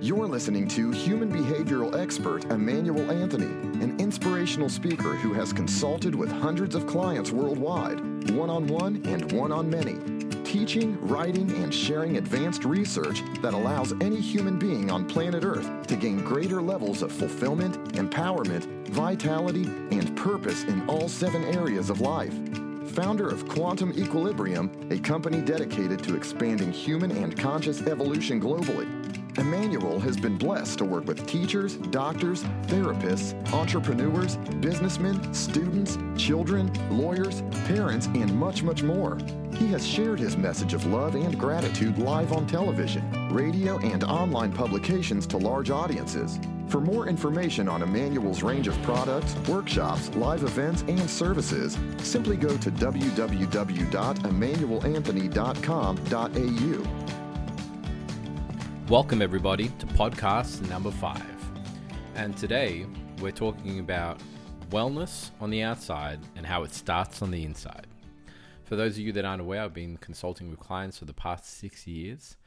You're listening to human behavioral expert Emmanuel Anthony, an inspirational speaker who has consulted with hundreds of clients worldwide, one on one and one on many, teaching, writing, and sharing advanced research that allows any human being on planet Earth to gain greater levels of fulfillment, empowerment, vitality, and purpose in all seven areas of life founder of Quantum Equilibrium, a company dedicated to expanding human and conscious evolution globally. Emmanuel has been blessed to work with teachers, doctors, therapists, entrepreneurs, businessmen, students, children, lawyers, parents, and much, much more. He has shared his message of love and gratitude live on television, radio, and online publications to large audiences. For more information on Emmanuel's range of products, workshops, live events, and services, simply go to www.emmanuelanthony.com.au. Welcome, everybody, to podcast number five. And today we're talking about wellness on the outside and how it starts on the inside. For those of you that aren't aware, I've been consulting with clients for the past six years.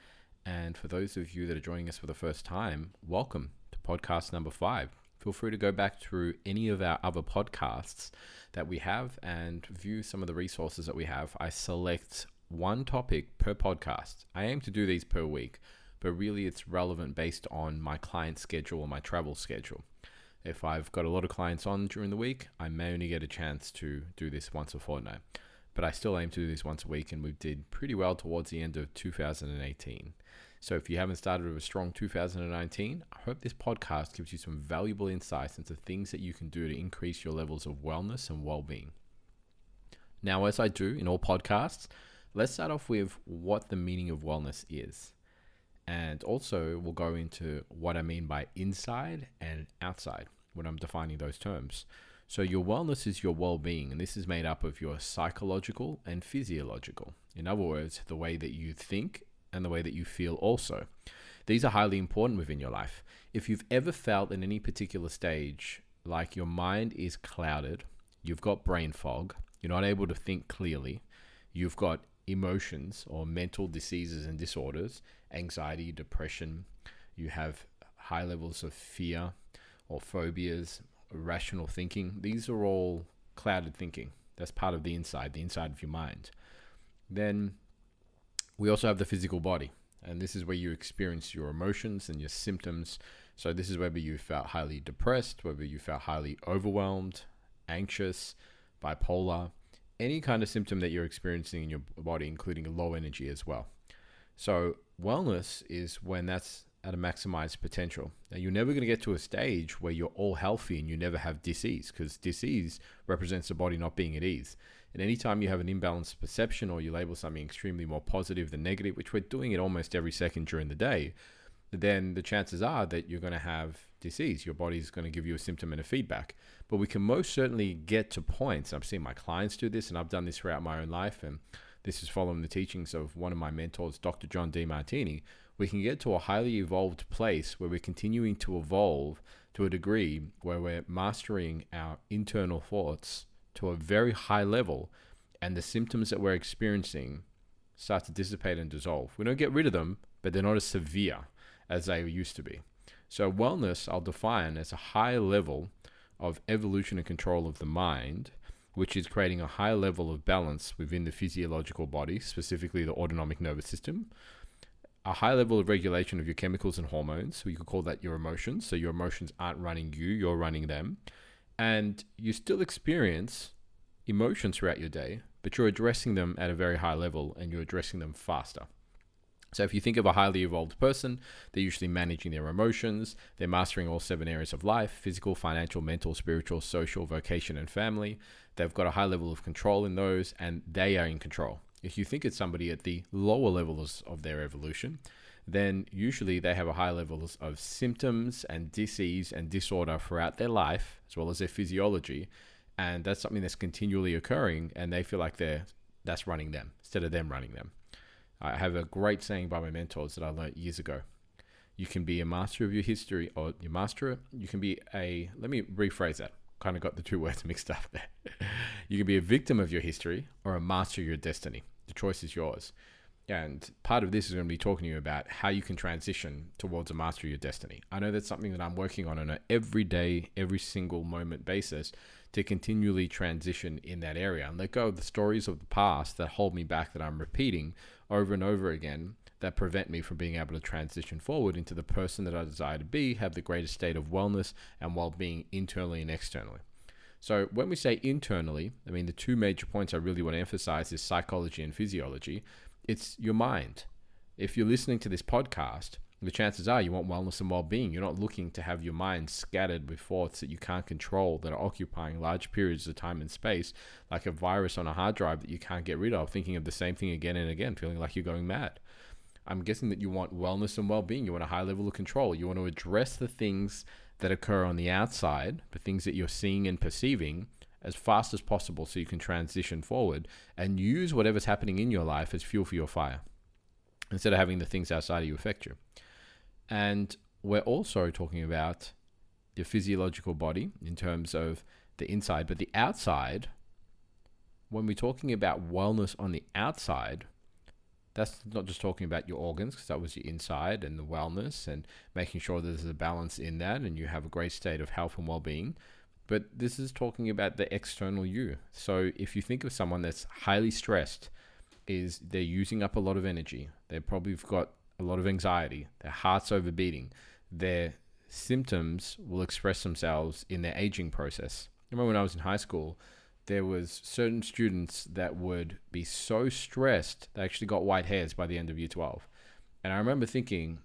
And for those of you that are joining us for the first time, welcome to podcast number five. Feel free to go back through any of our other podcasts that we have and view some of the resources that we have. I select one topic per podcast. I aim to do these per week, but really it's relevant based on my client schedule or my travel schedule. If I've got a lot of clients on during the week, I may only get a chance to do this once a fortnight. But I still aim to do this once a week, and we did pretty well towards the end of 2018. So if you haven't started with a strong 2019, I hope this podcast gives you some valuable insights into things that you can do to increase your levels of wellness and well being. Now, as I do in all podcasts, let's start off with what the meaning of wellness is. And also, we'll go into what I mean by inside and outside when I'm defining those terms. So, your wellness is your well being, and this is made up of your psychological and physiological. In other words, the way that you think and the way that you feel also. These are highly important within your life. If you've ever felt in any particular stage like your mind is clouded, you've got brain fog, you're not able to think clearly, you've got emotions or mental diseases and disorders, anxiety, depression, you have high levels of fear or phobias, irrational thinking, these are all clouded thinking. That's part of the inside, the inside of your mind. Then we also have the physical body, and this is where you experience your emotions and your symptoms. So, this is whether you felt highly depressed, whether you felt highly overwhelmed, anxious, bipolar, any kind of symptom that you're experiencing in your body, including low energy as well. So, wellness is when that's at a maximized potential. Now, you're never going to get to a stage where you're all healthy and you never have disease because disease represents the body not being at ease. And anytime you have an imbalanced perception or you label something extremely more positive than negative, which we're doing it almost every second during the day, then the chances are that you're going to have disease. Your body's going to give you a symptom and a feedback. But we can most certainly get to points. I've seen my clients do this, and I've done this throughout my own life. And this is following the teachings of one of my mentors, Dr. John Demartini. We can get to a highly evolved place where we're continuing to evolve to a degree where we're mastering our internal thoughts to a very high level, and the symptoms that we're experiencing start to dissipate and dissolve. We don't get rid of them, but they're not as severe as they used to be. So, wellness I'll define as a high level of evolution and control of the mind, which is creating a high level of balance within the physiological body, specifically the autonomic nervous system, a high level of regulation of your chemicals and hormones. So, you could call that your emotions. So, your emotions aren't running you, you're running them and you still experience emotions throughout your day, but you're addressing them at a very high level and you're addressing them faster. So, if you think of a highly evolved person, they're usually managing their emotions, they're mastering all seven areas of life physical, financial, mental, spiritual, social, vocation, and family. They've got a high level of control in those, and they are in control. If you think it's somebody at the lower levels of their evolution, then usually they have a high levels of symptoms and disease and disorder throughout their life, as well as their physiology. And that's something that's continually occurring, and they feel like they're that's running them instead of them running them. I have a great saying by my mentors that I learned years ago. You can be a master of your history, or you master. You can be a. Let me rephrase that. Kind of got the two words mixed up there. you can be a victim of your history or a master of your destiny. The choice is yours. And part of this is going to be talking to you about how you can transition towards a mastery of your destiny. I know that's something that I'm working on on an everyday, every single moment basis to continually transition in that area and let go of the stories of the past that hold me back that I'm repeating over and over again that prevent me from being able to transition forward into the person that I desire to be, have the greatest state of wellness and well being internally and externally. So, when we say internally, I mean, the two major points I really want to emphasize is psychology and physiology. It's your mind. If you're listening to this podcast, the chances are you want wellness and well-being. You're not looking to have your mind scattered with thoughts that you can't control that are occupying large periods of time and space, like a virus on a hard drive that you can't get rid of, thinking of the same thing again and again, feeling like you're going mad. I'm guessing that you want wellness and well-being. You want a high level of control. You want to address the things that occur on the outside, the things that you're seeing and perceiving, as fast as possible so you can transition forward and use whatever's happening in your life as fuel for your fire instead of having the things outside of you affect you. And we're also talking about your physiological body in terms of the inside, but the outside, when we're talking about wellness on the outside, that's not just talking about your organs because that was your inside and the wellness and making sure there's a balance in that and you have a great state of health and well-being but this is talking about the external you. So if you think of someone that's highly stressed is they're using up a lot of energy They probably have got a lot of anxiety their heart's overbeating their symptoms will express themselves in their aging process. Remember when i was in high school there was certain students that would be so stressed they actually got white hairs by the end of year 12 and i remember thinking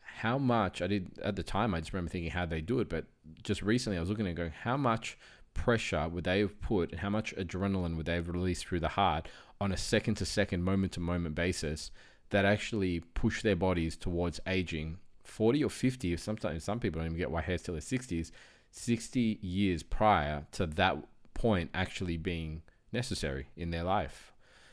how much i did at the time i just remember thinking how they do it but just recently i was looking at going how much pressure would they have put and how much adrenaline would they have released through the heart on a second to second moment to moment basis that actually push their bodies towards aging 40 or 50 sometimes some people don't even get white hairs till their 60s 60 years prior to that point actually being necessary in their life.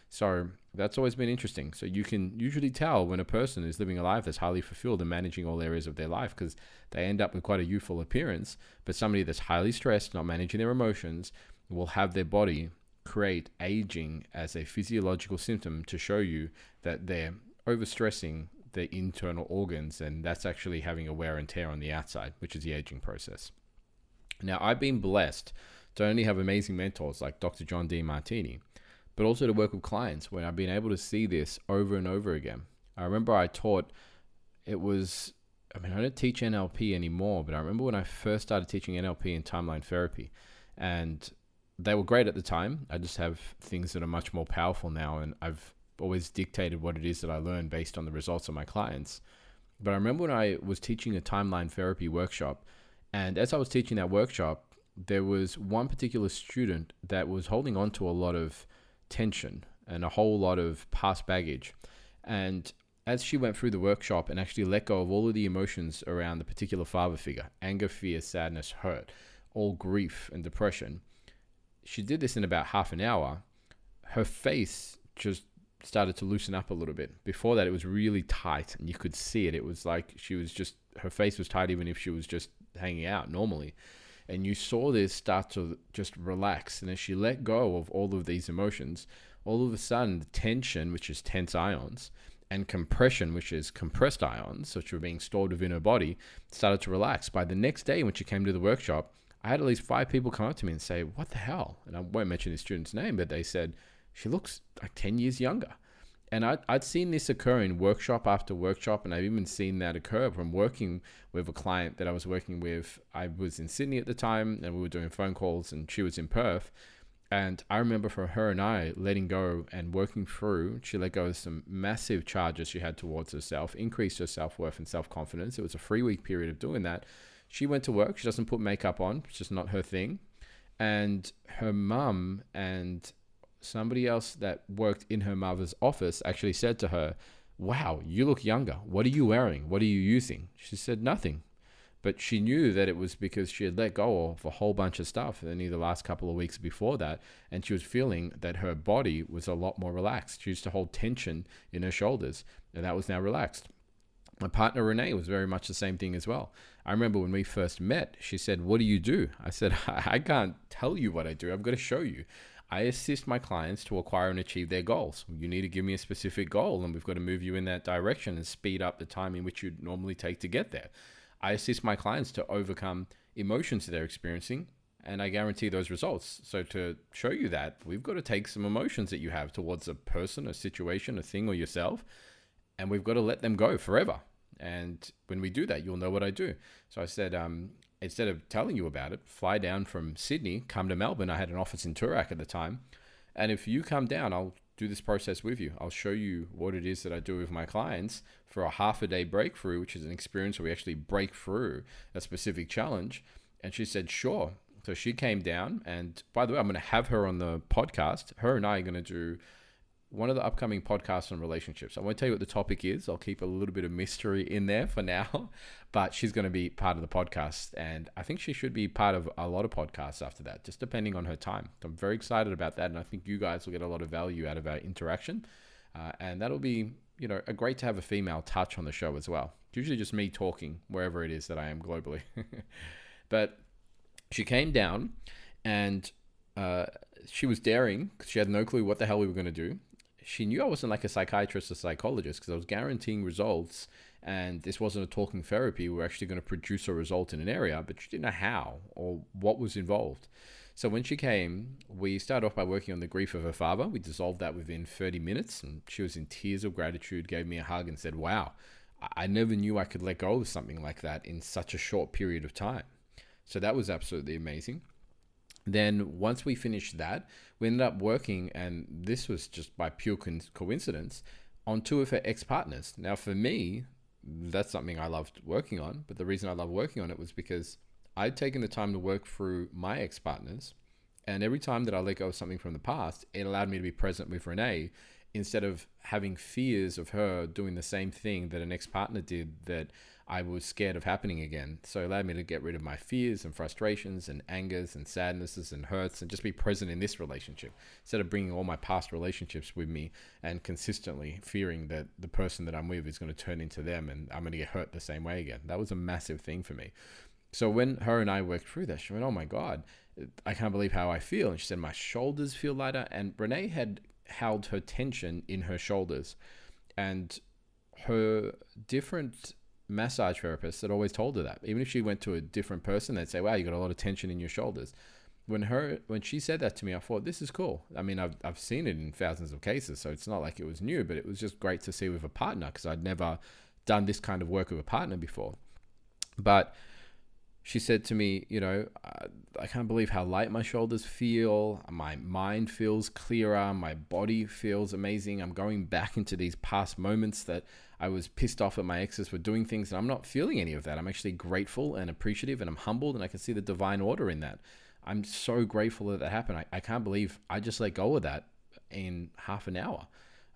So that's always been interesting. So you can usually tell when a person is living a life that's highly fulfilled and managing all areas of their life because they end up with quite a youthful appearance. But somebody that's highly stressed, not managing their emotions, will have their body create aging as a physiological symptom to show you that they're overstressing the internal organs and that's actually having a wear and tear on the outside, which is the aging process. Now, I've been blessed to only have amazing mentors like Dr. John Demartini, but also to work with clients when I've been able to see this over and over again. I remember I taught, it was, I mean, I don't teach NLP anymore, but I remember when I first started teaching NLP and timeline therapy, and they were great at the time. I just have things that are much more powerful now, and I've always dictated what it is that I learn based on the results of my clients. But I remember when I was teaching a timeline therapy workshop, and as I was teaching that workshop, there was one particular student that was holding on to a lot of tension and a whole lot of past baggage. And as she went through the workshop and actually let go of all of the emotions around the particular father figure anger, fear, sadness, hurt, all grief and depression she did this in about half an hour. Her face just started to loosen up a little bit. Before that, it was really tight and you could see it. It was like she was just, her face was tight even if she was just hanging out normally and you saw this start to just relax. And as she let go of all of these emotions, all of a sudden, the tension, which is tense ions, and compression, which is compressed ions, which were being stored within her body, started to relax. By the next day, when she came to the workshop, I had at least five people come up to me and say, What the hell? And I won't mention the student's name, but they said, She looks like 10 years younger and I'd, I'd seen this occur in workshop after workshop, and I've even seen that occur from working with a client that I was working with. I was in Sydney at the time, and we were doing phone calls, and she was in Perth. And I remember for her and I letting go and working through, she let go of some massive charges she had towards herself, increased her self worth and self confidence. It was a three week period of doing that. She went to work. She doesn't put makeup on, it's just not her thing. And her mum and somebody else that worked in her mother's office actually said to her, Wow, you look younger. What are you wearing? What are you using? She said, Nothing. But she knew that it was because she had let go of a whole bunch of stuff in the last couple of weeks before that. And she was feeling that her body was a lot more relaxed. She used to hold tension in her shoulders, and that was now relaxed. My partner Renee was very much the same thing as well. I remember when we first met, she said, What do you do? I said, I can't tell you what I do. I've got to show you. I assist my clients to acquire and achieve their goals. You need to give me a specific goal, and we've got to move you in that direction and speed up the time in which you'd normally take to get there. I assist my clients to overcome emotions that they're experiencing, and I guarantee those results. So, to show you that, we've got to take some emotions that you have towards a person, a situation, a thing, or yourself, and we've got to let them go forever. And when we do that, you'll know what I do. So I said, um, instead of telling you about it, fly down from Sydney, come to Melbourne. I had an office in Toorak at the time. And if you come down, I'll do this process with you. I'll show you what it is that I do with my clients for a half a day breakthrough, which is an experience where we actually break through a specific challenge. And she said, sure. So she came down. And by the way, I'm going to have her on the podcast. Her and I are going to do one of the upcoming podcasts on relationships. I won't tell you what the topic is. I'll keep a little bit of mystery in there for now, but she's going to be part of the podcast. And I think she should be part of a lot of podcasts after that, just depending on her time. I'm very excited about that. And I think you guys will get a lot of value out of our interaction. Uh, and that'll be, you know, a great to have a female touch on the show as well. It's usually just me talking wherever it is that I am globally. but she came down and uh, she was daring because she had no clue what the hell we were going to do she knew I wasn't like a psychiatrist or psychologist because I was guaranteeing results and this wasn't a talking therapy. We were actually going to produce a result in an area, but she didn't know how or what was involved. So when she came, we started off by working on the grief of her father. We dissolved that within 30 minutes, and she was in tears of gratitude, gave me a hug, and said, Wow, I never knew I could let go of something like that in such a short period of time. So that was absolutely amazing. Then once we finished that, we ended up working, and this was just by pure coincidence, on two of her ex partners. Now, for me, that's something I loved working on, but the reason I love working on it was because I'd taken the time to work through my ex partners, and every time that I let go of something from the past, it allowed me to be present with Renee instead of having fears of her doing the same thing that an ex partner did that I was scared of happening again. So it allowed me to get rid of my fears and frustrations and angers and sadnesses and hurts and just be present in this relationship instead of bringing all my past relationships with me and consistently fearing that the person that I'm with is going to turn into them and I'm going to get hurt the same way again. That was a massive thing for me. So when her and I worked through that, she went, Oh my God, I can't believe how I feel. And she said, My shoulders feel lighter. And Renee had held her tension in her shoulders. And her different massage therapists that always told her that. Even if she went to a different person, they'd say, "Wow, you got a lot of tension in your shoulders." When her when she said that to me, I thought this is cool. I mean, I've I've seen it in thousands of cases, so it's not like it was new, but it was just great to see with a partner because I'd never done this kind of work with a partner before. But she said to me, you know, I can't believe how light my shoulders feel. My mind feels clearer. My body feels amazing. I'm going back into these past moments that I was pissed off at my exes for doing things, and I'm not feeling any of that. I'm actually grateful and appreciative, and I'm humbled, and I can see the divine order in that. I'm so grateful that that happened. I, I can't believe I just let go of that in half an hour.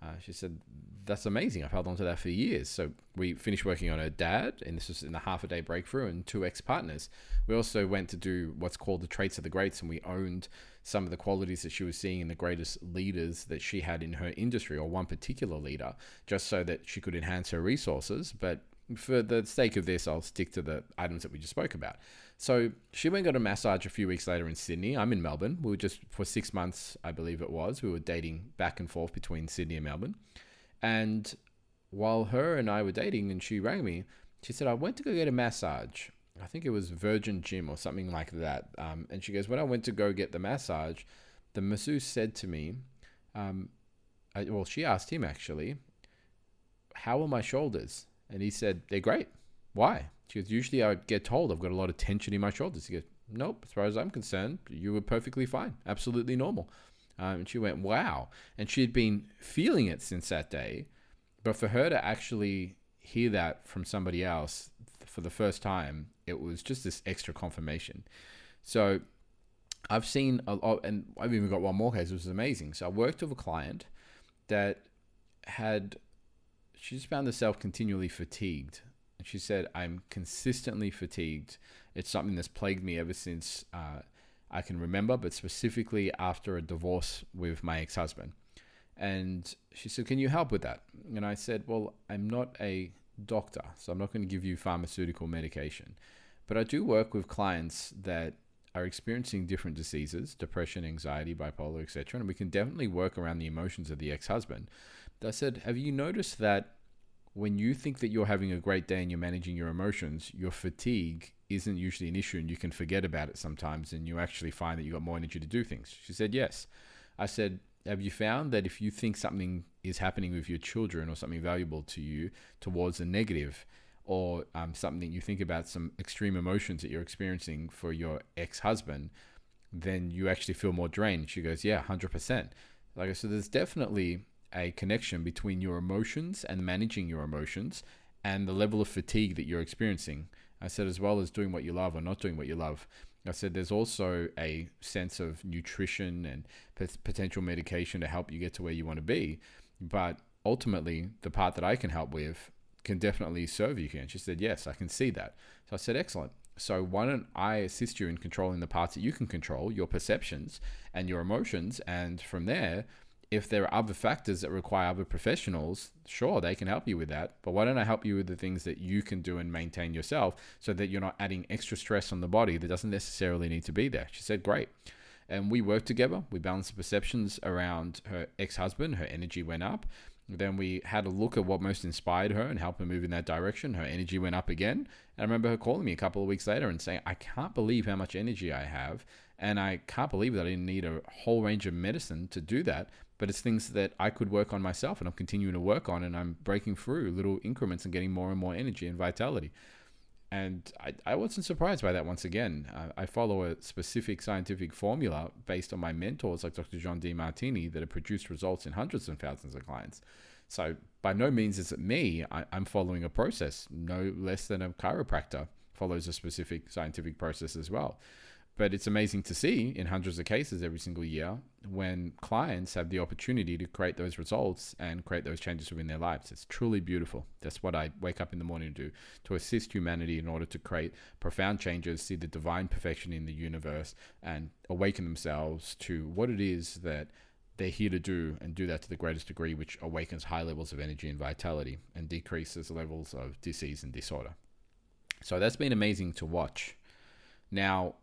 Uh, she said, That's amazing. I've held on to that for years. So we finished working on her dad, and this was in the half a day breakthrough, and two ex partners. We also went to do what's called the traits of the greats, and we owned some of the qualities that she was seeing in the greatest leaders that she had in her industry, or one particular leader, just so that she could enhance her resources. But for the sake of this, I'll stick to the items that we just spoke about. So she went and got a massage a few weeks later in Sydney. I'm in Melbourne. We were just for six months, I believe it was. We were dating back and forth between Sydney and Melbourne. And while her and I were dating, and she rang me, she said, I went to go get a massage. I think it was Virgin Gym or something like that. Um, and she goes, When I went to go get the massage, the masseuse said to me, um, I, well, she asked him actually, How are my shoulders? And he said, They're great. Why? She goes, Usually I get told I've got a lot of tension in my shoulders. He goes, Nope, as far as I'm concerned, you were perfectly fine, absolutely normal. Um, and she went, Wow. And she had been feeling it since that day. But for her to actually hear that from somebody else for the first time, it was just this extra confirmation. So I've seen a lot, and I've even got one more case, which was amazing. So I worked with a client that had, she just found herself continually fatigued and she said, I'm consistently fatigued. It's something that's plagued me ever since uh, I can remember, but specifically after a divorce with my ex husband. And she said, Can you help with that? And I said, Well, I'm not a doctor, so I'm not going to give you pharmaceutical medication. But I do work with clients that are experiencing different diseases, depression, anxiety, bipolar, etc. And we can definitely work around the emotions of the ex husband. I said, Have you noticed that when you think that you're having a great day and you're managing your emotions, your fatigue isn't usually an issue and you can forget about it sometimes and you actually find that you got more energy to do things? She said, Yes. I said, Have you found that if you think something is happening with your children or something valuable to you towards a negative, or um, something you think about some extreme emotions that you're experiencing for your ex husband, then you actually feel more drained. She goes, Yeah, 100%. Like I said, there's definitely a connection between your emotions and managing your emotions and the level of fatigue that you're experiencing. I said, as well as doing what you love or not doing what you love. I said, there's also a sense of nutrition and potential medication to help you get to where you want to be. But ultimately, the part that I can help with can definitely serve you. And she said, Yes, I can see that. So I said, Excellent. So why don't I assist you in controlling the parts that you can control, your perceptions and your emotions? And from there, if there are other factors that require other professionals, sure, they can help you with that. But why don't I help you with the things that you can do and maintain yourself so that you're not adding extra stress on the body that doesn't necessarily need to be there? She said, Great. And we worked together. We balanced the perceptions around her ex husband. Her energy went up. Then we had a look at what most inspired her and helped her move in that direction. Her energy went up again. And I remember her calling me a couple of weeks later and saying, I can't believe how much energy I have. And I can't believe that I didn't need a whole range of medicine to do that. But it's things that I could work on myself and I'm continuing to work on. And I'm breaking through little increments and getting more and more energy and vitality. And I, I wasn't surprised by that once again. I follow a specific scientific formula based on my mentors like Dr. John Demartini that have produced results in hundreds and thousands of clients. So by no means is it me. I, I'm following a process, no less than a chiropractor follows a specific scientific process as well. But it's amazing to see in hundreds of cases every single year when clients have the opportunity to create those results and create those changes within their lives. It's truly beautiful. That's what I wake up in the morning to do to assist humanity in order to create profound changes, see the divine perfection in the universe, and awaken themselves to what it is that they're here to do and do that to the greatest degree, which awakens high levels of energy and vitality and decreases levels of disease and disorder. So that's been amazing to watch. Now,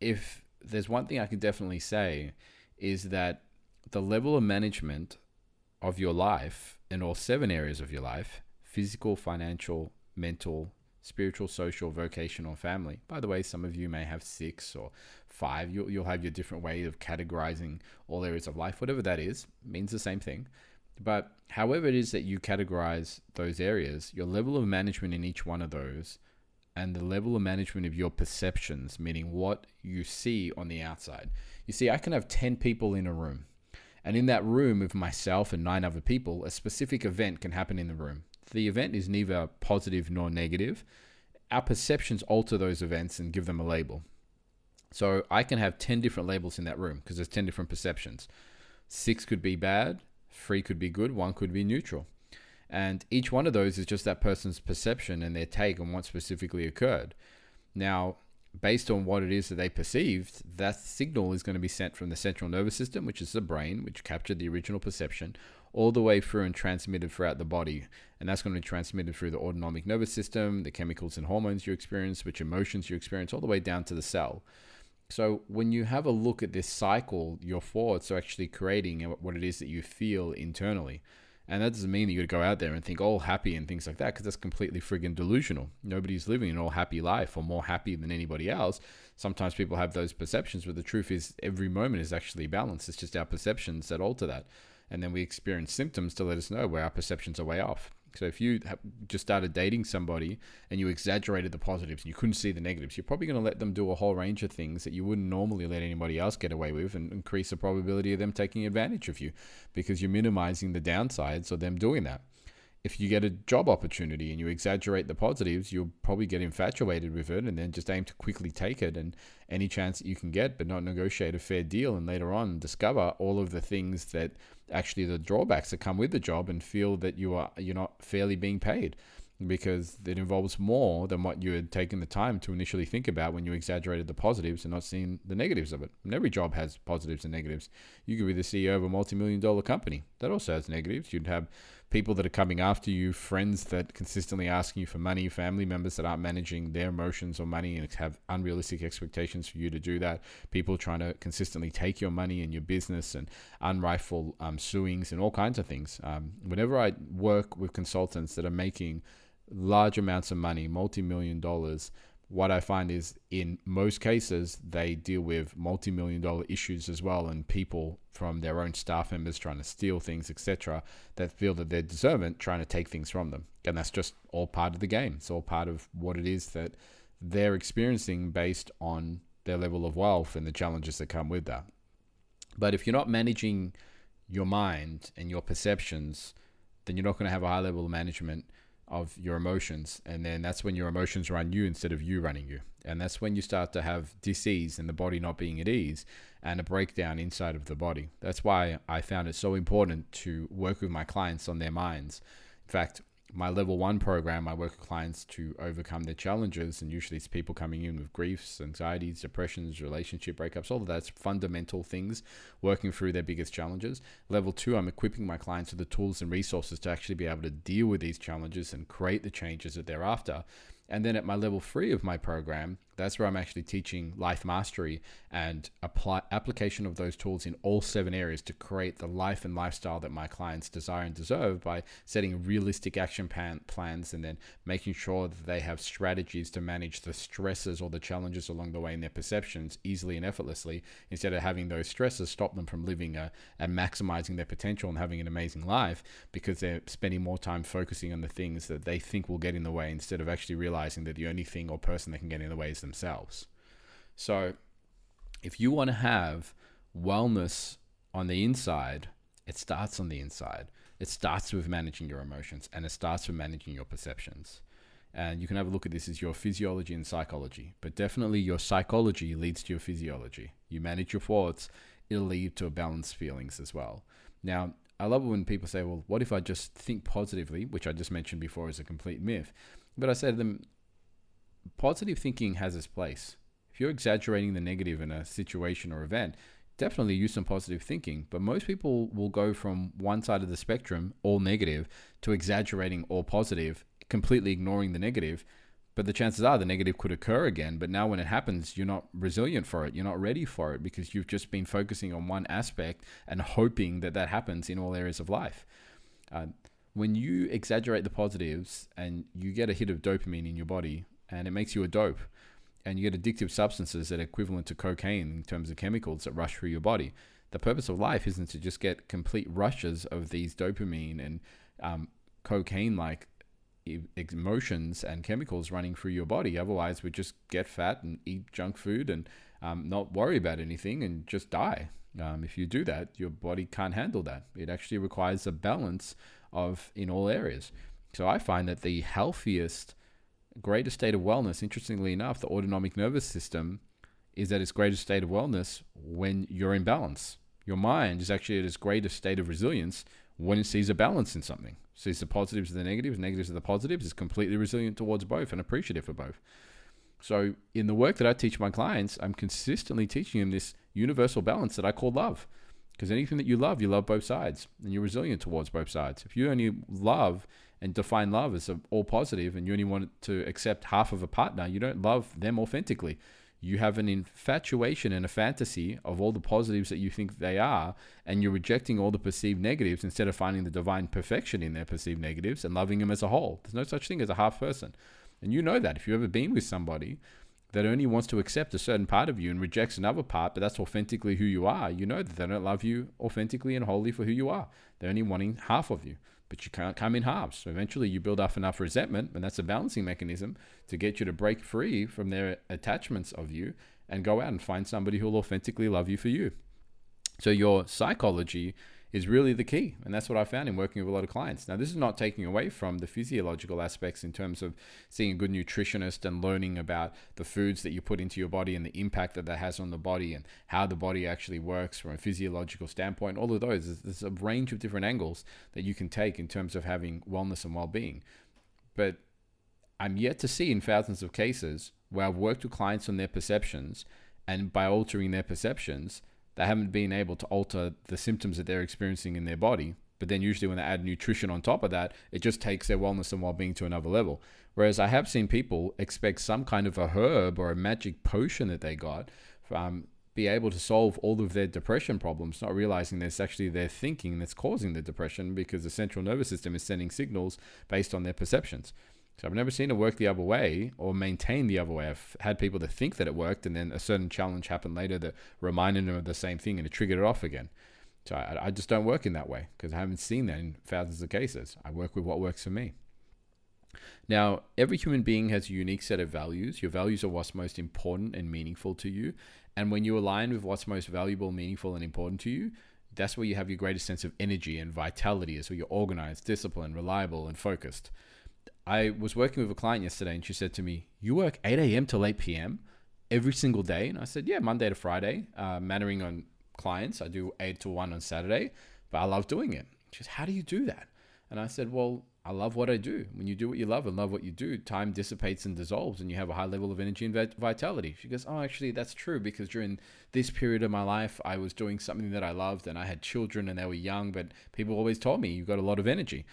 if there's one thing I can definitely say is that the level of management of your life in all seven areas of your life physical, financial, mental, spiritual, social, vocational, family. By the way, some of you may have six or five. You'll, you'll have your different way of categorizing all areas of life. Whatever that is, means the same thing. But however it is that you categorize those areas, your level of management in each one of those and the level of management of your perceptions, meaning what you see on the outside. You see, I can have 10 people in a room, and in that room with myself and nine other people, a specific event can happen in the room. The event is neither positive nor negative. Our perceptions alter those events and give them a label. So I can have 10 different labels in that room because there's 10 different perceptions. Six could be bad, three could be good, one could be neutral. And each one of those is just that person's perception and their take on what specifically occurred. Now, based on what it is that they perceived, that signal is going to be sent from the central nervous system, which is the brain, which captured the original perception, all the way through and transmitted throughout the body. And that's going to be transmitted through the autonomic nervous system, the chemicals and hormones you experience, which emotions you experience, all the way down to the cell. So when you have a look at this cycle, your thoughts are actually creating what it is that you feel internally. And that doesn't mean that you got to go out there and think all happy and things like that, because that's completely friggin' delusional. Nobody's living an all happy life or more happy than anybody else. Sometimes people have those perceptions, but the truth is, every moment is actually balanced. It's just our perceptions that alter that. And then we experience symptoms to let us know where our perceptions are way off. So if you just started dating somebody and you exaggerated the positives and you couldn't see the negatives, you're probably going to let them do a whole range of things that you wouldn't normally let anybody else get away with and increase the probability of them taking advantage of you because you're minimizing the downsides of them doing that. If you get a job opportunity and you exaggerate the positives, you'll probably get infatuated with it and then just aim to quickly take it and any chance that you can get, but not negotiate a fair deal and later on discover all of the things that actually the drawbacks that come with the job and feel that you are you're not fairly being paid because it involves more than what you had taken the time to initially think about when you exaggerated the positives and not seeing the negatives of it. And every job has positives and negatives. You could be the CEO of a multi-million dollar company that also has negatives. You'd have people that are coming after you, friends that consistently asking you for money, family members that aren't managing their emotions or money and have unrealistic expectations for you to do that, people trying to consistently take your money and your business and unrightful um, suings and all kinds of things. Um, whenever I work with consultants that are making large amounts of money, multi million dollars, what I find is in most cases they deal with multi-million dollar issues as well and people from their own staff members trying to steal things etc that feel that they're deserving trying to take things from them. And that's just all part of the game. It's all part of what it is that they're experiencing based on their level of wealth and the challenges that come with that. But if you're not managing your mind and your perceptions then you're not going to have a high level of management of your emotions and then that's when your emotions run you instead of you running you. And that's when you start to have disease and the body not being at ease and a breakdown inside of the body. That's why i found it so important to work with my clients on their minds. In fact my level one program, I work with clients to overcome their challenges, and usually it's people coming in with griefs, anxieties, depressions, relationship breakups, all of that's fundamental things, working through their biggest challenges. Level two, I'm equipping my clients with the tools and resources to actually be able to deal with these challenges and create the changes that they're after. And then at my level three of my program, that's where I'm actually teaching life mastery and apply application of those tools in all seven areas to create the life and lifestyle that my clients desire and deserve by setting realistic action plan, plans and then making sure that they have strategies to manage the stresses or the challenges along the way in their perceptions easily and effortlessly. Instead of having those stresses stop them from living a, and maximizing their potential and having an amazing life because they're spending more time focusing on the things that they think will get in the way instead of actually realizing that the only thing or person that can get in the way is themselves. So, if you want to have wellness on the inside, it starts on the inside. It starts with managing your emotions and it starts with managing your perceptions. And you can have a look at this as your physiology and psychology, but definitely your psychology leads to your physiology. You manage your thoughts, it'll lead to a balanced feelings as well. Now, I love it when people say, well, what if I just think positively, which I just mentioned before is a complete myth. But I say to them, positive thinking has its place. If you're exaggerating the negative in a situation or event, definitely use some positive thinking. But most people will go from one side of the spectrum, all negative, to exaggerating all positive, completely ignoring the negative. But the chances are the negative could occur again. But now, when it happens, you're not resilient for it. You're not ready for it because you've just been focusing on one aspect and hoping that that happens in all areas of life. Uh, when you exaggerate the positives and you get a hit of dopamine in your body, and it makes you a dope. And you get addictive substances that are equivalent to cocaine in terms of chemicals that rush through your body. The purpose of life isn't to just get complete rushes of these dopamine and um, cocaine like emotions and chemicals running through your body. Otherwise, we just get fat and eat junk food and um, not worry about anything and just die. Um, if you do that, your body can't handle that. It actually requires a balance of in all areas. So I find that the healthiest greatest state of wellness, interestingly enough, the autonomic nervous system is at its greatest state of wellness when you're in balance. Your mind is actually at its greatest state of resilience when it sees a balance in something. Sees the positives and the negatives, negatives and the positives, is completely resilient towards both and appreciative for both. So, in the work that I teach my clients, I'm consistently teaching them this universal balance that I call love. Because anything that you love, you love both sides, and you're resilient towards both sides. If you only love and define love as all positive and you only want to accept half of a partner, you don't love them authentically. You have an infatuation and a fantasy of all the positives that you think they are, and you're rejecting all the perceived negatives instead of finding the divine perfection in their perceived negatives and loving them as a whole. There's no such thing as a half person. And you know that. If you've ever been with somebody that only wants to accept a certain part of you and rejects another part, but that's authentically who you are, you know that they don't love you authentically and wholly for who you are. They're only wanting half of you but you can't come in halves. So eventually you build up enough resentment, and that's a balancing mechanism to get you to break free from their attachments of you and go out and find somebody who will authentically love you for you. So your psychology is really the key. And that's what I found in working with a lot of clients. Now, this is not taking away from the physiological aspects in terms of seeing a good nutritionist and learning about the foods that you put into your body and the impact that that has on the body and how the body actually works from a physiological standpoint. All of those, there's a range of different angles that you can take in terms of having wellness and well being. But I'm yet to see in thousands of cases where I've worked with clients on their perceptions and by altering their perceptions, they haven't been able to alter the symptoms that they're experiencing in their body But then usually when they add nutrition on top of that, it just takes their wellness and well-being to another level. Whereas I have seen people expect some kind of a herb or a magic potion that they got um, be able to solve all of their depression problems, not realizing that it's actually their thinking that's causing the depression because the central nervous system is sending signals based on their perceptions. So I've never seen it work the other way or maintain the other way. I've had people that think that it worked and then a certain challenge happened later that reminded them of the same thing and it triggered it off again. So I, I just don't work in that way because I haven't seen that in thousands of cases. I work with what works for me. Now, every human being has a unique set of values. Your values are what's most important and meaningful to you. And when you align with what's most valuable, meaningful, and important to you, that's where you have your greatest sense of energy and vitality. Is where you're organized, disciplined, reliable, and focused. I was working with a client yesterday and she said to me, You work 8 a.m. till 8 p.m. every single day? And I said, Yeah, Monday to Friday, uh, mattering on clients. I do 8 to 1 on Saturday, but I love doing it. She said, How do you do that? And I said, Well, I love what I do. When you do what you love and love what you do, time dissipates and dissolves, and you have a high level of energy and vitality. She goes, Oh, actually, that's true because during this period of my life, I was doing something that I loved, and I had children and they were young, but people always told me, You've got a lot of energy.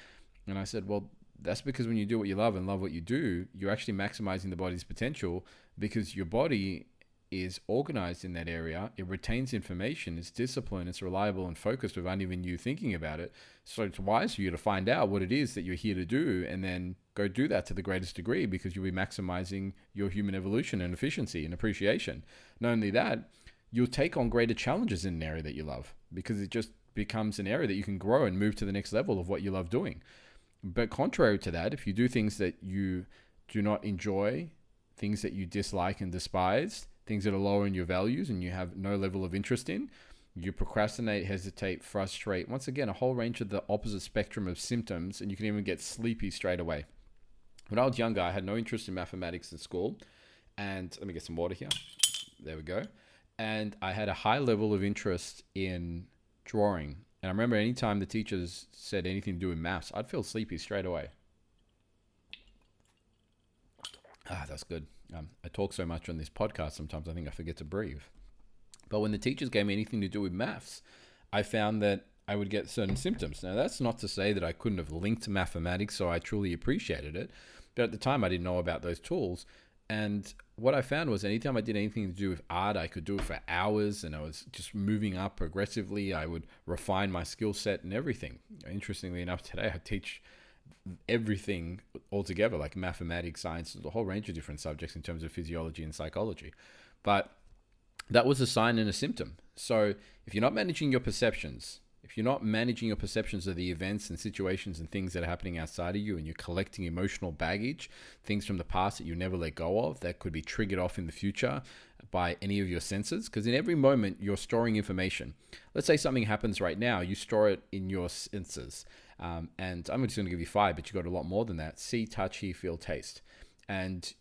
And I said, Well, that's because when you do what you love and love what you do, you're actually maximizing the body's potential because your body is organized in that area. It retains information, it's disciplined, it's reliable and focused without even you thinking about it. So it's wise for you to find out what it is that you're here to do and then go do that to the greatest degree because you'll be maximizing your human evolution and efficiency and appreciation. Not only that, you'll take on greater challenges in an area that you love because it just becomes an area that you can grow and move to the next level of what you love doing. But contrary to that, if you do things that you do not enjoy, things that you dislike and despise, things that are lower in your values and you have no level of interest in, you procrastinate, hesitate, frustrate. Once again, a whole range of the opposite spectrum of symptoms, and you can even get sleepy straight away. When I was younger, I had no interest in mathematics at school. And let me get some water here. There we go. And I had a high level of interest in drawing and I remember anytime the teachers said anything to do with maths, I'd feel sleepy straight away. Ah, that's good. Um, I talk so much on this podcast sometimes I think I forget to breathe. But when the teachers gave me anything to do with maths, I found that I would get certain symptoms. Now, that's not to say that I couldn't have linked mathematics, so I truly appreciated it. But at the time, I didn't know about those tools. And what I found was anytime I did anything to do with art, I could do it for hours and I was just moving up progressively. I would refine my skill set and everything. Interestingly enough, today I teach everything altogether, like mathematics, science, a whole range of different subjects in terms of physiology and psychology. But that was a sign and a symptom. So if you're not managing your perceptions, if you're not managing your perceptions of the events and situations and things that are happening outside of you and you're collecting emotional baggage, things from the past that you never let go of that could be triggered off in the future by any of your senses, because in every moment you're storing information. Let's say something happens right now, you store it in your senses. Um, and I'm just going to give you five, but you've got a lot more than that see, touch, hear, feel, taste. And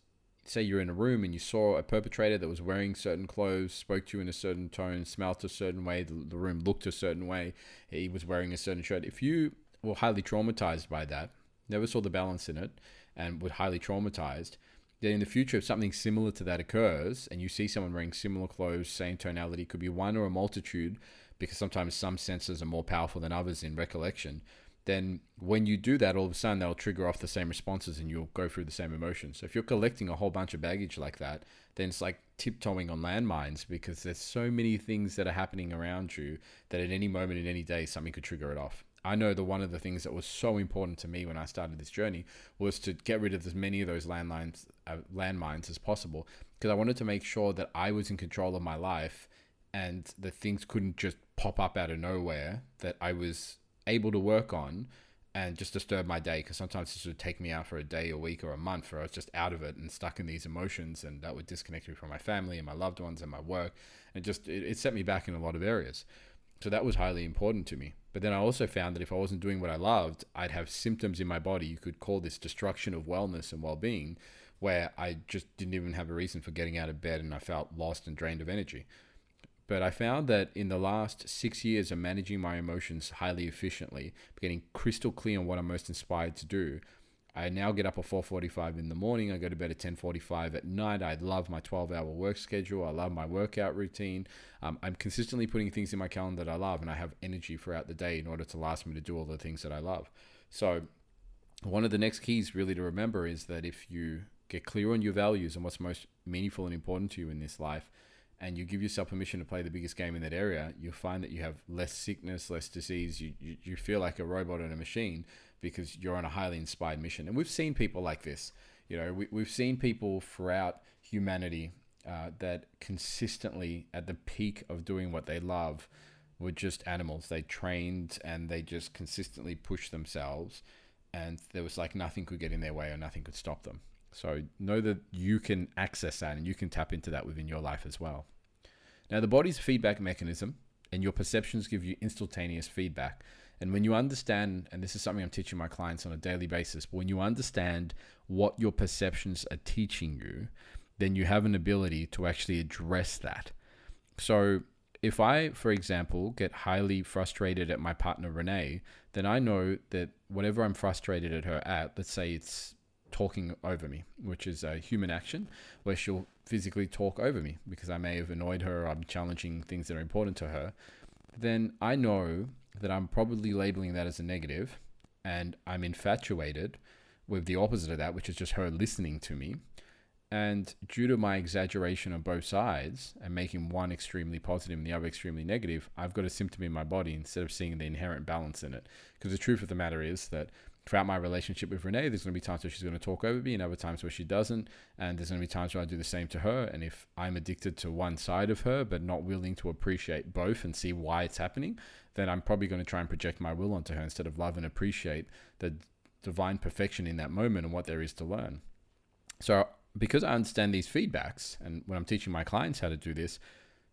say you're in a room and you saw a perpetrator that was wearing certain clothes, spoke to you in a certain tone, smelt a certain way, the, the room looked a certain way, he was wearing a certain shirt. If you were highly traumatized by that, never saw the balance in it, and were highly traumatized, then in the future, if something similar to that occurs and you see someone wearing similar clothes, same tonality, could be one or a multitude, because sometimes some senses are more powerful than others in recollection then when you do that, all of a sudden they'll trigger off the same responses and you'll go through the same emotions. So if you're collecting a whole bunch of baggage like that, then it's like tiptoeing on landmines because there's so many things that are happening around you that at any moment in any day something could trigger it off. I know that one of the things that was so important to me when I started this journey was to get rid of as many of those landlines, uh, landmines as possible because I wanted to make sure that I was in control of my life and that things couldn't just pop up out of nowhere. That I was able to work on and just disturb my day because sometimes this would take me out for a day, a week, or a month where I was just out of it and stuck in these emotions, and that would disconnect me from my family and my loved ones and my work, and just it, it set me back in a lot of areas. So that was highly important to me. But then I also found that if I wasn't doing what I loved, I'd have symptoms in my body. You could call this destruction of wellness and well being, where I just didn't even have a reason for getting out of bed and I felt lost and drained of energy. But I found that in the last six years of managing my emotions highly efficiently, getting crystal clear on what I'm most inspired to do, I now get up at 4:45 in the morning. I go to bed at 10:45 at night. I love my 12-hour work schedule. I love my workout routine. Um, I'm consistently putting things in my calendar that I love, and I have energy throughout the day in order to last me to do all the things that I love. So, one of the next keys really to remember is that if you get clear on your values and what's most meaningful and important to you in this life, and you give yourself permission to play the biggest game in that area, you'll find that you have less sickness, less disease. You, you, you feel like a robot and a machine because you're on a highly inspired mission. And we've seen people like this. You know, we, we've seen people throughout humanity uh, that consistently, at the peak of doing what they love, were just animals. They trained and they just consistently pushed themselves, and there was like nothing could get in their way or nothing could stop them. So know that you can access that and you can tap into that within your life as well. Now, the body's feedback mechanism and your perceptions give you instantaneous feedback. And when you understand, and this is something I'm teaching my clients on a daily basis, but when you understand what your perceptions are teaching you, then you have an ability to actually address that. So, if I, for example, get highly frustrated at my partner Renee, then I know that whatever I'm frustrated at her at, let's say it's talking over me, which is a human action where she'll physically talk over me because I may have annoyed her or I'm challenging things that are important to her, then I know that I'm probably labeling that as a negative and I'm infatuated with the opposite of that, which is just her listening to me. And due to my exaggeration on both sides and making one extremely positive and the other extremely negative, I've got a symptom in my body instead of seeing the inherent balance in it. Because the truth of the matter is that throughout my relationship with Renee, there's going to be times where she's going to talk over me and other times where she doesn't. And there's going to be times where I do the same to her. And if I'm addicted to one side of her, but not willing to appreciate both and see why it's happening, then I'm probably going to try and project my will onto her instead of love and appreciate the divine perfection in that moment and what there is to learn. So, because I understand these feedbacks, and when I'm teaching my clients how to do this,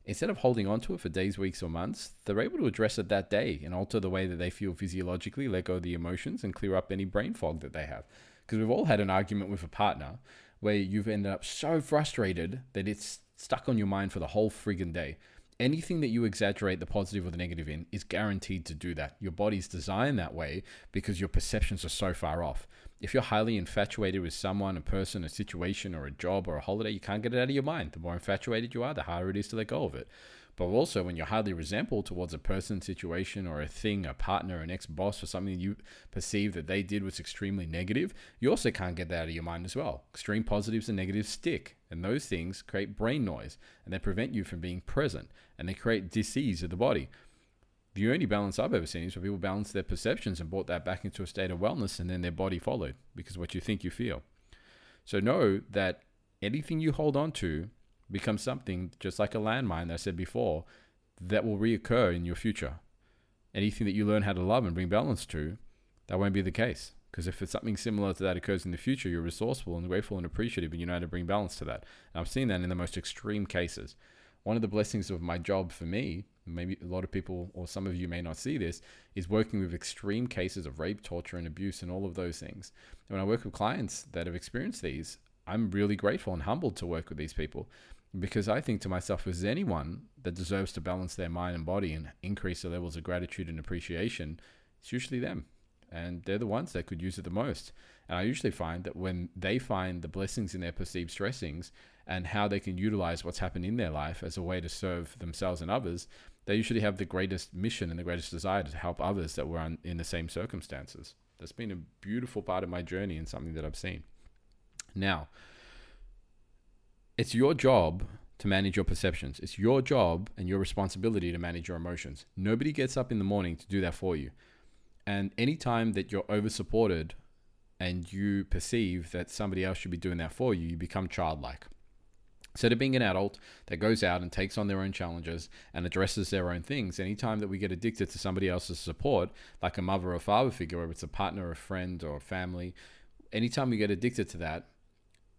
instead of holding on to it for days, weeks, or months, they're able to address it that day and alter the way that they feel physiologically, let go of the emotions, and clear up any brain fog that they have. Because we've all had an argument with a partner where you've ended up so frustrated that it's stuck on your mind for the whole friggin' day. Anything that you exaggerate the positive or the negative in is guaranteed to do that. Your body's designed that way because your perceptions are so far off. If you're highly infatuated with someone, a person, a situation, or a job or a holiday, you can't get it out of your mind. The more infatuated you are, the harder it is to let go of it. But also, when you're highly resentful towards a person, situation, or a thing, a partner, an ex boss, or something you perceive that they did was extremely negative, you also can't get that out of your mind as well. Extreme positives and negatives stick, and those things create brain noise and they prevent you from being present and they create disease of the body the only balance I've ever seen is where people balance their perceptions and brought that back into a state of wellness and then their body followed because what you think you feel. So know that anything you hold on to becomes something just like a landmine that I said before that will reoccur in your future. Anything that you learn how to love and bring balance to, that won't be the case. Because if it's something similar to that occurs in the future, you're resourceful and grateful and appreciative and you know how to bring balance to that. And I've seen that in the most extreme cases. One of the blessings of my job for me maybe a lot of people or some of you may not see this, is working with extreme cases of rape, torture, and abuse, and all of those things. And when I work with clients that have experienced these, I'm really grateful and humbled to work with these people because I think to myself, is anyone that deserves to balance their mind and body and increase their levels of gratitude and appreciation, it's usually them. And they're the ones that could use it the most. And I usually find that when they find the blessings in their perceived stressings and how they can utilize what's happened in their life as a way to serve themselves and others, they usually have the greatest mission and the greatest desire to help others that were in the same circumstances. That's been a beautiful part of my journey and something that I've seen. Now, it's your job to manage your perceptions. It's your job and your responsibility to manage your emotions. Nobody gets up in the morning to do that for you. And anytime that you're over supported and you perceive that somebody else should be doing that for you, you become childlike. Instead of being an adult that goes out and takes on their own challenges and addresses their own things, anytime that we get addicted to somebody else's support, like a mother or father figure, whether it's a partner, or a friend, or a family, anytime we get addicted to that,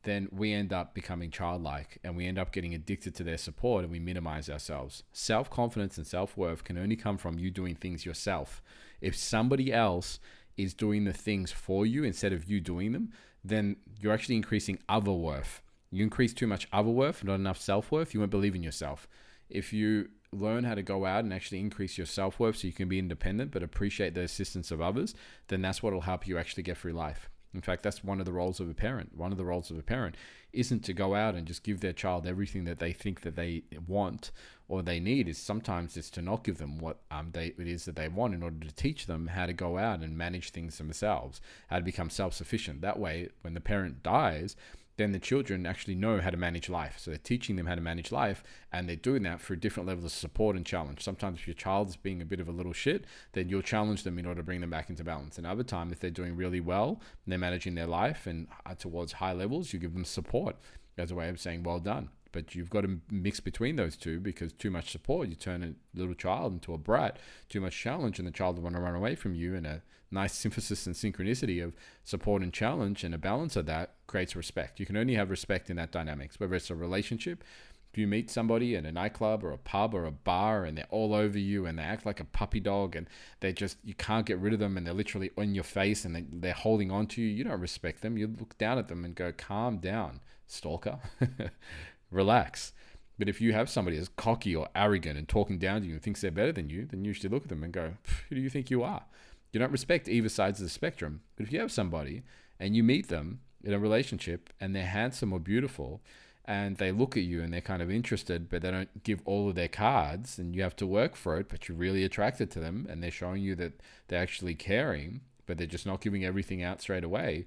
then we end up becoming childlike and we end up getting addicted to their support and we minimize ourselves. Self confidence and self worth can only come from you doing things yourself. If somebody else is doing the things for you instead of you doing them, then you're actually increasing other worth you increase too much other worth, not enough self worth, you won't believe in yourself. If you learn how to go out and actually increase your self worth so you can be independent but appreciate the assistance of others, then that's what will help you actually get through life. In fact, that's one of the roles of a parent. One of the roles of a parent isn't to go out and just give their child everything that they think that they want or they need. Is sometimes it's to not give them what um, they it is that they want in order to teach them how to go out and manage things themselves, how to become self sufficient. That way, when the parent dies, then the children actually know how to manage life. So they're teaching them how to manage life, and they're doing that through different levels of support and challenge. Sometimes if your child is being a bit of a little shit, then you'll challenge them in order to bring them back into balance. And other time, if they're doing really well, and they're managing their life and uh, towards high levels, you give them support as a way of saying, well done. But you've got to mix between those two because too much support, you turn a little child into a brat. Too much challenge, and the child will want to run away from you. And a nice synthesis and synchronicity of support and challenge and a balance of that creates respect. You can only have respect in that dynamics, whether it's a relationship. If you meet somebody in a nightclub or a pub or a bar and they're all over you and they act like a puppy dog and they're just, you can't get rid of them and they're literally on your face and they, they're holding on to you, you don't respect them. You look down at them and go, calm down, stalker. Relax. But if you have somebody that's cocky or arrogant and talking down to you and thinks they're better than you, then you should look at them and go, who do you think you are? You don't respect either sides of the spectrum. But if you have somebody and you meet them in a relationship and they're handsome or beautiful and they look at you and they're kind of interested, but they don't give all of their cards and you have to work for it, but you're really attracted to them and they're showing you that they're actually caring, but they're just not giving everything out straight away,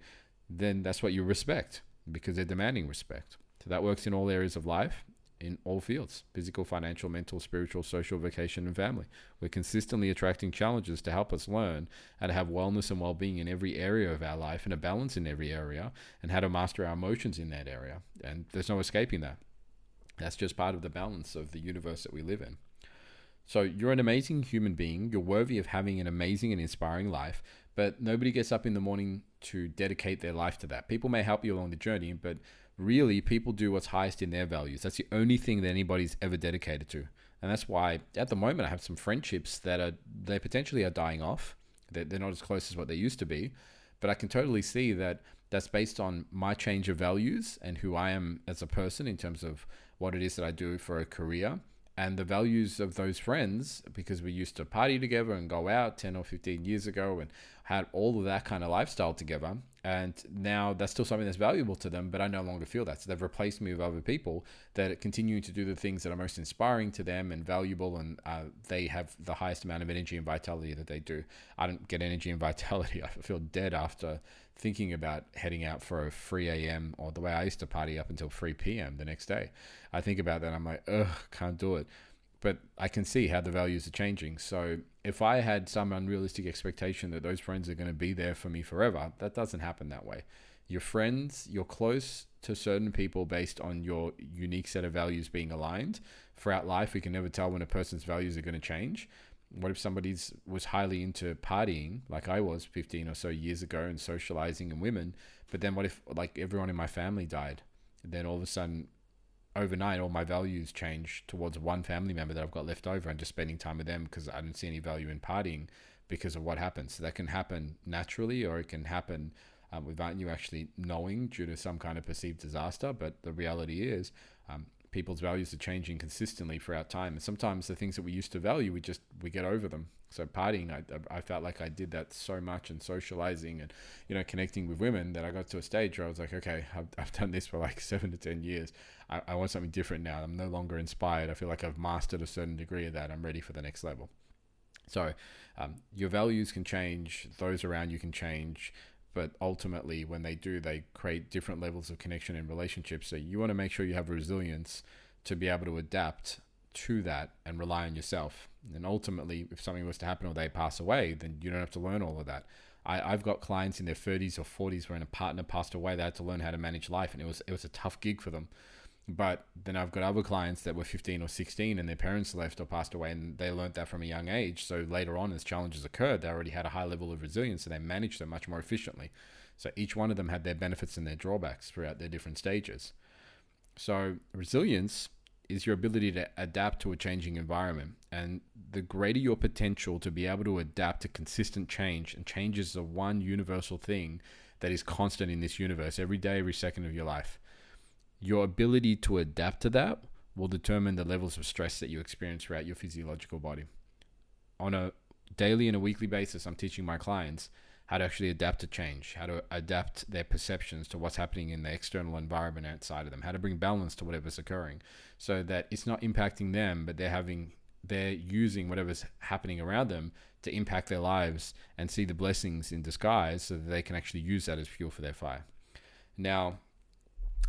then that's what you respect because they're demanding respect. So that works in all areas of life in all fields physical, financial, mental, spiritual, social, vocation, and family. We're consistently attracting challenges to help us learn how to have wellness and well being in every area of our life and a balance in every area and how to master our emotions in that area. And there's no escaping that. That's just part of the balance of the universe that we live in. So you're an amazing human being. You're worthy of having an amazing and inspiring life, but nobody gets up in the morning to dedicate their life to that. People may help you along the journey, but really people do what's highest in their values. That's the only thing that anybody's ever dedicated to. And that's why at the moment I have some friendships that are they potentially are dying off. They're, they're not as close as what they used to be, but I can totally see that that's based on my change of values and who I am as a person in terms of what it is that I do for a career and the values of those friends because we used to party together and go out 10 or 15 years ago and had all of that kind of lifestyle together and now that's still something that's valuable to them but i no longer feel that so they've replaced me with other people that continue to do the things that are most inspiring to them and valuable and uh, they have the highest amount of energy and vitality that they do i don't get energy and vitality i feel dead after thinking about heading out for a 3 a.m. or the way I used to party up until 3 p.m. the next day. I think about that. I'm like, ugh, can't do it. But I can see how the values are changing. So if I had some unrealistic expectation that those friends are going to be there for me forever, that doesn't happen that way. Your friends, you're close to certain people based on your unique set of values being aligned. Throughout life, we can never tell when a person's values are going to change what if somebody's was highly into partying like I was 15 or so years ago and socializing and women but then what if like everyone in my family died then all of a sudden overnight all my values change towards one family member that I've got left over and just spending time with them because I didn't see any value in partying because of what happens so that can happen naturally or it can happen um, without you actually knowing due to some kind of perceived disaster but the reality is um, people's values are changing consistently throughout time. And sometimes the things that we used to value, we just we get over them. So partying, I, I felt like I did that so much and socializing and you know connecting with women that I got to a stage where I was like, okay, I've, I've done this for like seven to ten years. I, I want something different now. I'm no longer inspired. I feel like I've mastered a certain degree of that. I'm ready for the next level. So um, your values can change. Those around you can change but ultimately when they do they create different levels of connection and relationships so you want to make sure you have resilience to be able to adapt to that and rely on yourself. And ultimately if something was to happen or they pass away then you don't have to learn all of that. I, i've got clients in their 30s or 40s when a partner passed away they had to learn how to manage life and it was it was a tough gig for them but then I've got other clients that were 15 or 16 and their parents left or passed away and they learned that from a young age. So later on, as challenges occurred, they already had a high level of resilience so they managed them much more efficiently. So each one of them had their benefits and their drawbacks throughout their different stages. So resilience is your ability to adapt to a changing environment. And the greater your potential to be able to adapt to consistent change, and change is the one universal thing that is constant in this universe every day, every second of your life your ability to adapt to that will determine the levels of stress that you experience throughout your physiological body. On a daily and a weekly basis, I'm teaching my clients how to actually adapt to change, how to adapt their perceptions to what's happening in the external environment outside of them, how to bring balance to whatever's occurring so that it's not impacting them, but they're having they're using whatever's happening around them to impact their lives and see the blessings in disguise so that they can actually use that as fuel for their fire. Now,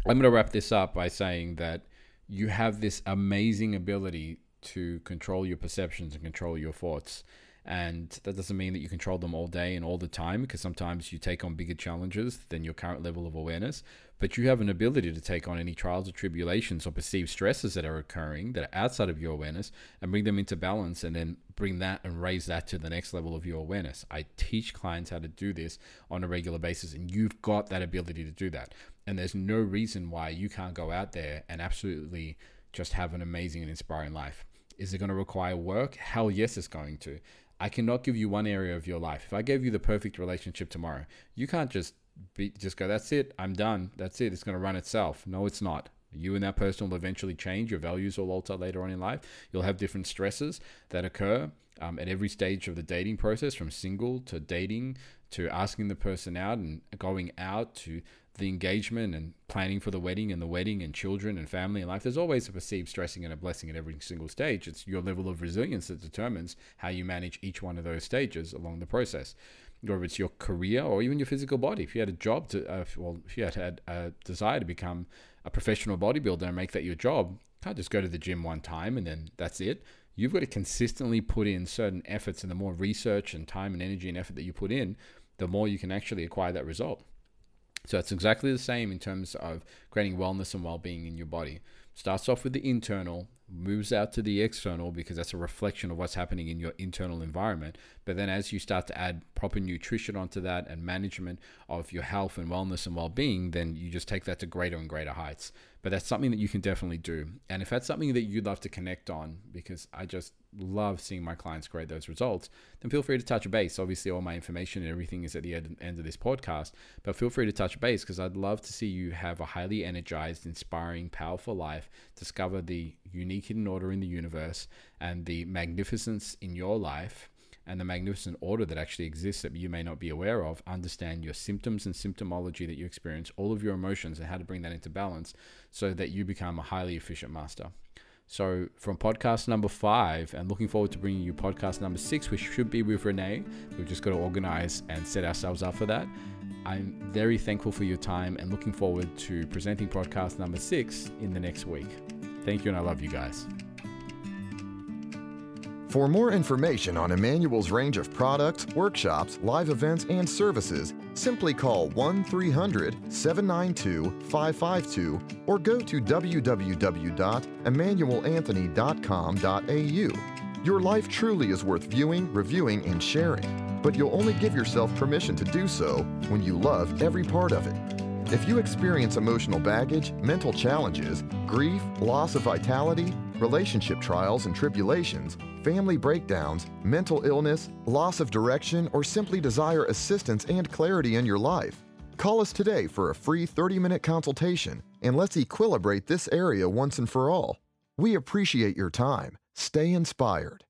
I'm going to wrap this up by saying that you have this amazing ability to control your perceptions and control your thoughts. And that doesn't mean that you control them all day and all the time, because sometimes you take on bigger challenges than your current level of awareness. But you have an ability to take on any trials or tribulations or perceived stresses that are occurring that are outside of your awareness and bring them into balance and then bring that and raise that to the next level of your awareness. I teach clients how to do this on a regular basis, and you've got that ability to do that. And there's no reason why you can't go out there and absolutely just have an amazing and inspiring life. Is it going to require work? Hell yes, it's going to. I cannot give you one area of your life. If I gave you the perfect relationship tomorrow, you can't just be, just go, that's it, I'm done, that's it, it's going to run itself. No, it's not. You and that person will eventually change. Your values will alter later on in life. You'll have different stresses that occur um, at every stage of the dating process, from single to dating to asking the person out and going out to the engagement and planning for the wedding and the wedding and children and family and life, there's always a perceived stressing and a blessing at every single stage. It's your level of resilience that determines how you manage each one of those stages along the process. Whether it's your career or even your physical body. If you had a job to, uh, well, if you had, had a desire to become a professional bodybuilder and make that your job, can't just go to the gym one time and then that's it. You've got to consistently put in certain efforts, and the more research and time and energy and effort that you put in, the more you can actually acquire that result. So it's exactly the same in terms of creating wellness and well-being in your body. Starts off with the internal, moves out to the external because that's a reflection of what's happening in your internal environment. But then as you start to add proper nutrition onto that and management of your health and wellness and well-being, then you just take that to greater and greater heights. But that's something that you can definitely do. And if that's something that you'd love to connect on, because I just love seeing my clients create those results, then feel free to touch base. Obviously, all my information and everything is at the end of this podcast, but feel free to touch base because I'd love to see you have a highly energized, inspiring, powerful life, discover the unique hidden order in the universe and the magnificence in your life and the magnificent order that actually exists that you may not be aware of, understand your symptoms and symptomology that you experience, all of your emotions, and how to bring that into balance so that you become a highly efficient master. So, from podcast number five, and looking forward to bringing you podcast number six, which should be with Renee. We've just got to organize and set ourselves up for that. I'm very thankful for your time and looking forward to presenting podcast number six in the next week. Thank you, and I love you guys. For more information on Emmanuel's range of products, workshops, live events, and services, simply call 1 300 792 552 or go to www.emmanuelanthony.com.au. Your life truly is worth viewing, reviewing, and sharing, but you'll only give yourself permission to do so when you love every part of it. If you experience emotional baggage, mental challenges, grief, loss of vitality, relationship trials and tribulations, family breakdowns, mental illness, loss of direction, or simply desire assistance and clarity in your life, call us today for a free 30 minute consultation and let's equilibrate this area once and for all. We appreciate your time. Stay inspired.